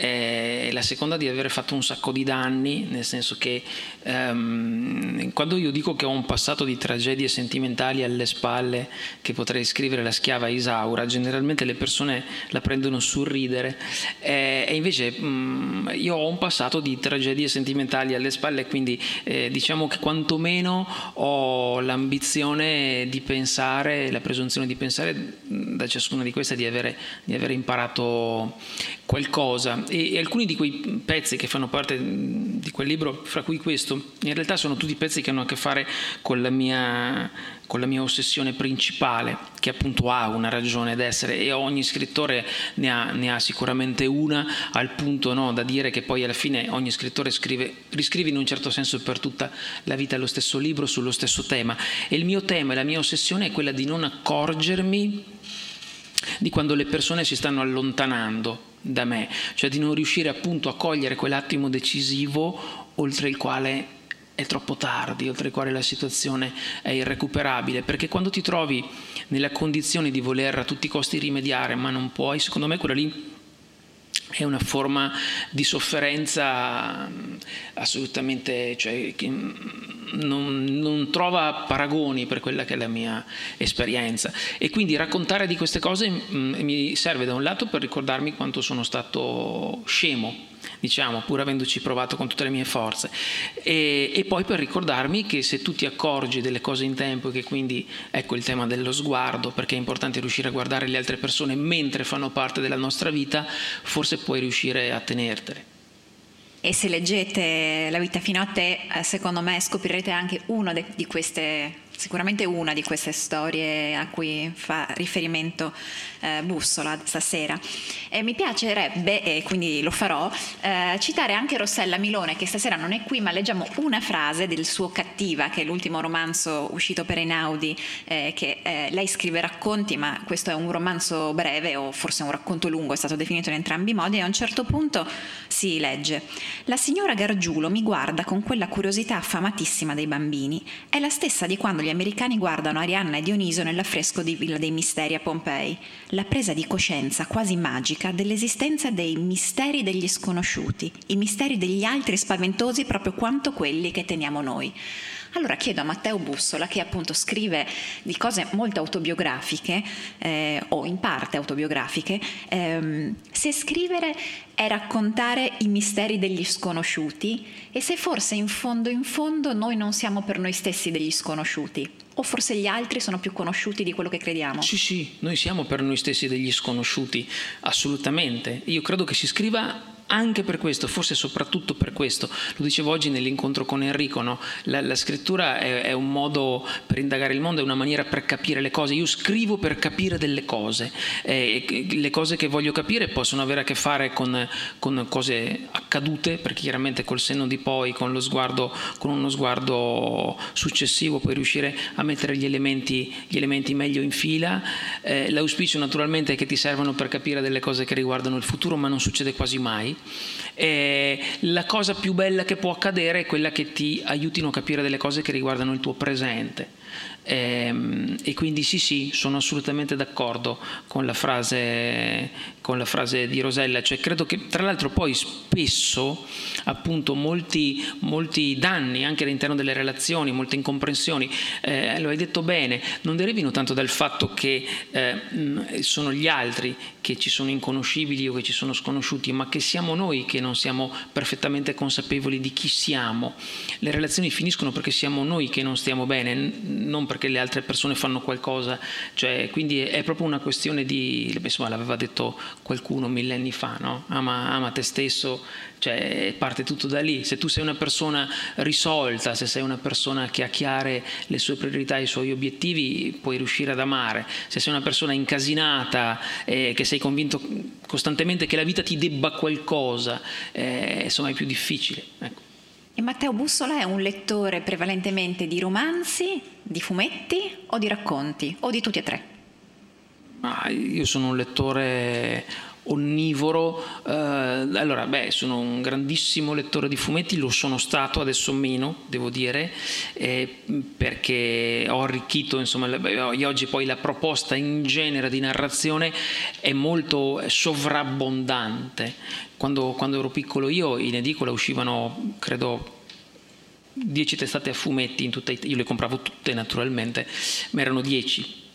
e la seconda di aver fatto un sacco di danni, nel senso che um, quando io dico che ho un passato di tragedie sentimentali alle spalle che potrei scrivere la schiava Isaura, generalmente le persone la prendono sul ridere. Eh, e invece um, io ho un passato di tragedie sentimentali alle spalle, quindi eh, diciamo che quantomeno ho l'ambizione di pensare, la presunzione di pensare da ciascuna di queste di avere, di avere imparato qualcosa e, e, alcuni di quei pezzi che fanno parte di quel libro, fra cui questo, in realtà sono tutti pezzi che hanno a che fare con la mia, con la mia ossessione principale, che appunto ha una ragione d'essere e ogni scrittore ne ha, ne ha sicuramente una, al punto no, da dire che poi alla fine ogni scrittore scrive, riscrive in un certo senso per tutta la vita lo stesso libro sullo stesso tema. E il mio tema e la mia ossessione è quella di non accorgermi di quando le persone si stanno allontanando da me, cioè di non riuscire appunto a cogliere quell'attimo decisivo oltre il quale è troppo tardi, oltre il quale la situazione è irrecuperabile, perché quando ti trovi nella condizione di voler a tutti i costi rimediare, ma non puoi, secondo me quella lì è una forma di sofferenza assolutamente, cioè, che non, non, trova paragoni per quella che è la mia esperienza. E quindi raccontare di queste cose mm, mi serve da un lato per ricordarmi quanto sono stato scemo diciamo, pur avendoci provato con tutte le mie forze. E, e, poi per ricordarmi che se tu ti accorgi delle cose in tempo e che quindi ecco il tema dello sguardo, perché è importante riuscire a guardare le altre persone mentre fanno parte della nostra vita, forse puoi riuscire a tenertele. E se leggete La vita fino a te, eh, secondo me scoprirete anche una di queste sicuramente una di queste storie a cui fa riferimento eh, Bussola stasera. E mi piacerebbe, e quindi lo farò, eh, citare anche Rossella Milone, che stasera non è qui, ma leggiamo una frase del suo Cattiva, che è l'ultimo romanzo uscito per Einaudi, eh, che eh, lei scrive racconti, ma questo è un romanzo breve, o forse un racconto lungo, è stato definito in entrambi i modi, e a un certo punto si legge. La signora Gargiulo mi guarda con quella curiosità affamatissima dei bambini. È la stessa di quando gli americani guardano Arianna e Dioniso nell'affresco di Villa dei Misteri a Pompei. La presa di coscienza quasi magica dell'esistenza dei misteri degli sconosciuti, i misteri degli altri spaventosi proprio quanto quelli che teniamo noi. Allora chiedo a Matteo Bussola, che appunto scrive di cose molto autobiografiche, eh, o in parte autobiografiche, ehm, se scrivere è raccontare i misteri degli sconosciuti e se forse in fondo in fondo noi non siamo per noi stessi degli sconosciuti o forse gli altri sono più conosciuti di quello che crediamo? Sì, sì, noi siamo per noi stessi degli sconosciuti, assolutamente. Io credo che si scriva anche per questo, forse soprattutto per questo, lo dicevo oggi nell'incontro con Enrico, no? la, la, scrittura è, è, un modo per indagare il mondo, è una maniera per capire le cose, io scrivo per capire delle cose, eh, le cose che voglio capire possono avere a che fare con, con, cose accadute, perché chiaramente col senno di poi, con, lo sguardo, con uno sguardo successivo puoi riuscire a mettere gli elementi, gli elementi meglio in fila, eh, l'auspicio naturalmente è che ti servano per capire delle cose che riguardano il futuro, ma non succede quasi mai, E la cosa più bella che può accadere è quella che ti aiutino a capire delle cose che riguardano il tuo presente. E, ehm, e, quindi sì, sì, sono assolutamente d'accordo con la, frase, con la frase di Rosella, cioè credo che tra l'altro poi spesso appunto molti, molti danni anche all'interno delle relazioni, molte incomprensioni, eh, lo hai detto bene, non derivino tanto dal fatto che eh, sono gli altri che ci sono inconoscibili o che ci sono sconosciuti, ma che siamo noi che non siamo perfettamente consapevoli di chi siamo. Le relazioni finiscono perché siamo noi che non stiamo bene, non perché perché le altre persone fanno qualcosa, cioè, quindi è, proprio una questione di, insomma l'aveva detto qualcuno millenni fa, no? ama, ama te stesso, cioè parte tutto da lì, se tu sei una persona risolta, se sei una persona che ha chiare le sue priorità e i suoi obiettivi, puoi riuscire ad amare, se sei una persona incasinata, eh, che sei convinto costantemente che la vita ti debba qualcosa, eh, insomma è più difficile. Ecco. E Matteo Bussola è un lettore prevalentemente di romanzi, di fumetti o di racconti o di tutti e tre? Ah, io sono un lettore onnivoro. Eh, allora, beh, sono un grandissimo lettore di fumetti, lo sono stato, adesso meno, devo dire, eh, perché ho arricchito, insomma, oggi poi la proposta in genere di narrazione è molto sovrabbondante. Quando, quando ero piccolo io in edicola uscivano, credo, dieci testate a fumetti in tutta io le compravo tutte naturalmente, ma erano dieci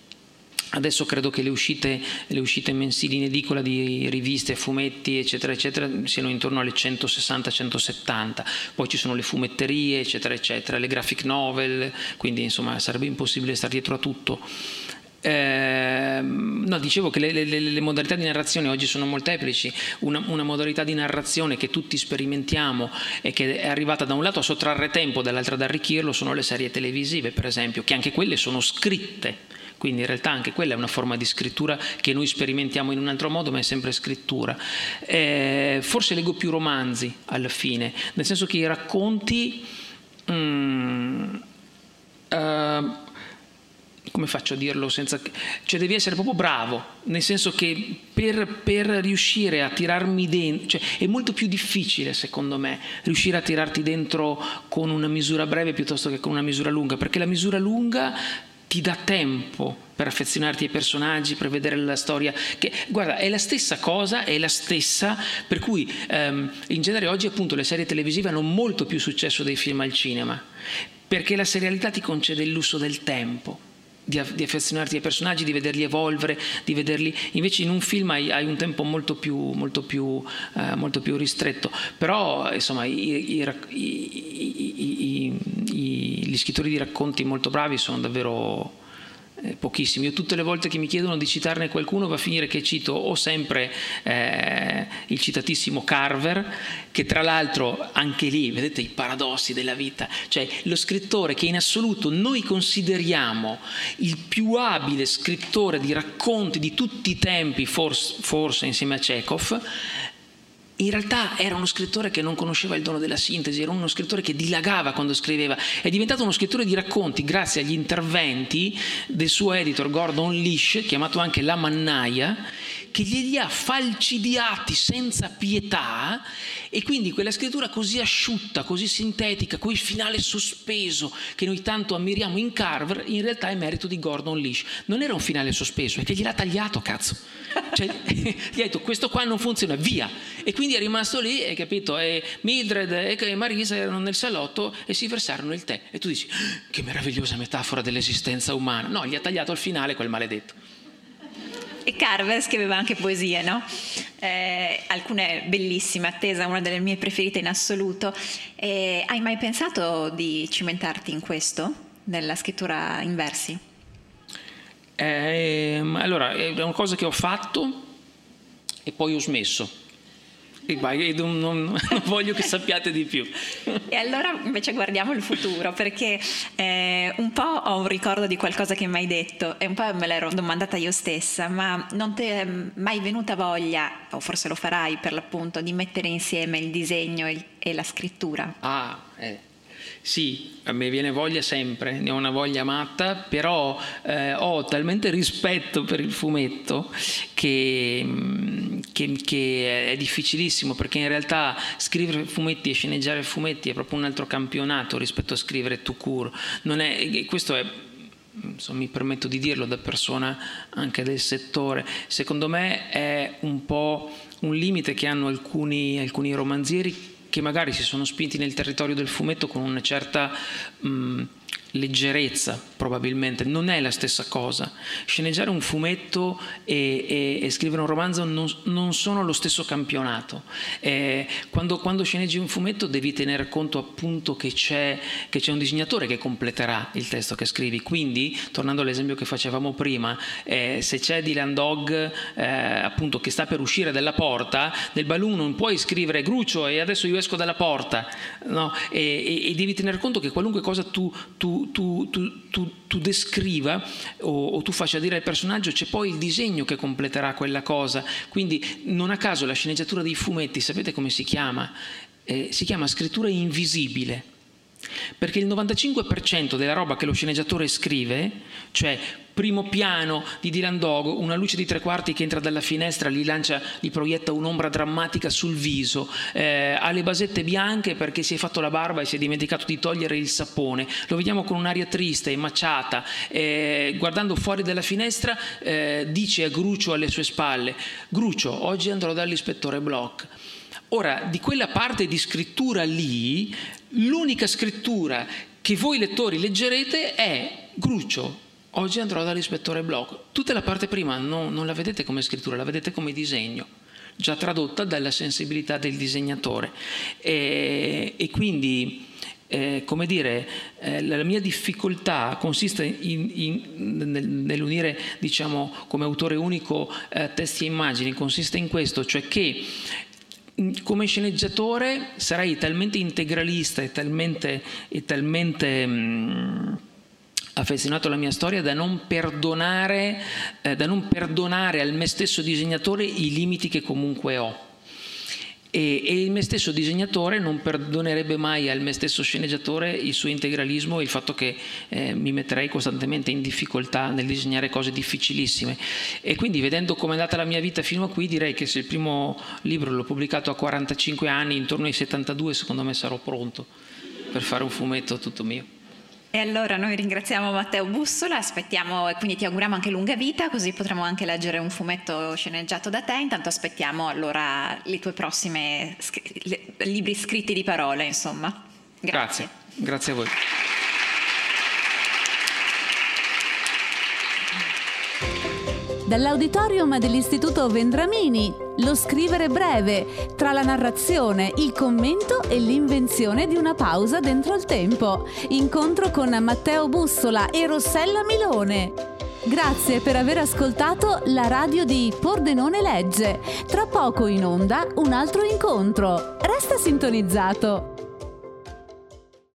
Adesso credo che le uscite, le uscite, mensili in edicola di riviste, fumetti, eccetera, eccetera, siano intorno alle 160-170. Poi ci sono le fumetterie, eccetera, eccetera, le graphic novel, quindi insomma sarebbe impossibile stare dietro a tutto. Eh, no, dicevo che le, le, le, modalità di narrazione oggi sono molteplici. Una, una, modalità di narrazione che tutti sperimentiamo e che è arrivata da un lato a sottrarre tempo, dall'altro ad arricchirlo, sono le serie televisive, per esempio, che anche quelle sono scritte quindi in realtà anche quella è una forma di scrittura che noi sperimentiamo in un altro modo, ma è sempre scrittura. Eh, forse leggo più romanzi alla fine, nel senso che i racconti... Mm, uh, come faccio a dirlo senza... cioè devi essere proprio bravo, nel senso che per, per riuscire a tirarmi dentro, cioè è molto più difficile secondo me riuscire a tirarti dentro con una misura breve piuttosto che con una misura lunga, perché la misura lunga ti dà tempo per affezionarti ai personaggi, per vedere la storia. Che, guarda, è la stessa cosa, è la stessa, per cui um, in genere oggi appunto le serie televisive hanno molto più successo dei film al cinema, perché la serialità ti concede il lusso del tempo. Di, di affezionarti ai personaggi, di vederli evolvere, di vederli. Invece in un film hai, hai un tempo molto più, molto, più, uh, molto più, ristretto. Però, insomma, i, i, i, gli scrittori di racconti molto bravi sono davvero eh, pochissimi. Io tutte le volte che mi chiedono di citarne qualcuno va a finire che cito o sempre eh, il citatissimo Carver, che tra l'altro anche lì, vedete i paradossi della vita, cioè lo scrittore che in assoluto noi consideriamo il più abile scrittore di racconti di tutti i tempi, forse, forse insieme a Chekhov, in realtà era uno scrittore che non conosceva il dono della sintesi, era uno scrittore che dilagava quando scriveva, è diventato uno scrittore di racconti grazie agli interventi del suo editor Gordon Lish, chiamato anche La Mannaia, che glieli ha falcidiati senza pietà e quindi quella scrittura così asciutta, così sintetica, quel finale sospeso che noi tanto ammiriamo in Carver, in realtà è merito di Gordon Lish. Non era un finale sospeso, è che gliel'ha tagliato, cazzo. Cioè, gli ha detto questo qua non funziona, via. E quindi è rimasto lì, hai capito? E Mildred e Marisa erano nel salotto e si versarono il tè. E tu dici, ah, che meravigliosa metafora dell'esistenza umana. No, gli ha tagliato al finale quel maledetto. E Carver scriveva anche poesie, no? Eh, alcune bellissime, attesa, una delle mie preferite in assoluto. Eh, hai mai pensato di cimentarti in questo, nella scrittura in versi? Eh, allora, è una cosa che ho fatto e poi ho smesso non, non, non, voglio che sappiate di più. E allora invece guardiamo il futuro, perché eh, un po' ho un ricordo di qualcosa che mi hai detto e un po' me l'ero domandata io stessa, ma non ti è mai venuta voglia, o forse lo farai per l'appunto, di mettere insieme il disegno e, e la scrittura? Ah, eh. Sì, a me viene voglia sempre, ne ho una voglia matta, però eh, ho talmente rispetto per il fumetto che, che, che, è difficilissimo perché in realtà scrivere fumetti e sceneggiare fumetti è proprio un altro campionato rispetto a scrivere tout court. È, questo è insomma, mi permetto di dirlo da persona anche del settore, secondo me è un po' un limite che hanno alcuni, alcuni romanzieri che magari si sono spinti nel territorio del fumetto con una certa... Mh, leggerezza probabilmente, non è la stessa cosa. Sceneggiare un fumetto e, e, e scrivere un romanzo non, non, sono lo stesso campionato. Eh, quando, quando, sceneggi un fumetto devi tenere conto appunto che c'è, che c'è, un disegnatore che completerà il testo che scrivi. Quindi, tornando all'esempio che facevamo prima, eh, se c'è Dylan Dog eh, appunto che sta per uscire dalla porta, nel balloon non puoi scrivere Grucio e adesso io esco dalla porta, no? e, e, devi tenere conto che qualunque cosa tu, tu tu, tu, tu, tu descriva o, o, tu faccia dire al personaggio c'è poi il disegno che completerà quella cosa. Quindi non a caso la sceneggiatura dei fumetti, sapete come si chiama? Eh, si chiama scrittura invisibile. Perché il 95% della roba che lo sceneggiatore scrive, cioè primo piano di Dylan Dog, una luce di tre quarti che entra dalla finestra, gli lancia, gli proietta un'ombra drammatica sul viso, eh, ha le basette bianche perché si è fatto la barba e si è dimenticato di togliere il sapone, lo vediamo con un'aria triste e macciata, eh, guardando fuori dalla finestra eh, dice a Grucio alle sue spalle, Grucio, oggi andrò dall'ispettore Bloch. Ora, di quella parte di scrittura lì, l'unica scrittura che voi lettori leggerete è Grucio, oggi andrò dall'ispettore Bloch. Tutta la parte prima no, non la vedete come scrittura, la vedete come disegno, già tradotta dalla sensibilità del disegnatore. E, e quindi, eh, come dire, eh, la mia difficoltà consiste in, in, nel, nell'unire, diciamo, come autore unico eh, testi e immagini, consiste in questo, cioè che come sceneggiatore sarei talmente integralista e talmente, e talmente mh, affezionato alla mia storia da non, perdonare, eh, da non perdonare al me stesso disegnatore i limiti che comunque ho. E, e, il me stesso disegnatore non perdonerebbe mai al me stesso sceneggiatore il suo integralismo e il fatto che eh, mi metterei costantemente in difficoltà nel disegnare cose difficilissime. E quindi vedendo come è andata la mia vita fino a qui direi che se il primo libro l'ho pubblicato a 45 anni, intorno ai 72 secondo me sarò pronto per fare un fumetto tutto mio. E allora noi ringraziamo Matteo Bussola, aspettiamo e quindi ti auguriamo anche lunga vita, così potremo anche leggere un fumetto sceneggiato da te. Intanto aspettiamo allora le tue prossime scri- libri scritti di parole, insomma. Grazie. Grazie, Grazie a voi. Dall'auditorium dell'Istituto Vendramini, lo scrivere breve, tra la narrazione, il commento e l'invenzione di una pausa dentro il tempo. Incontro con Matteo Bussola e Rossella Milone. Grazie per aver ascoltato la radio di Pordenone Legge. Tra poco in onda un altro incontro. Resta sintonizzato.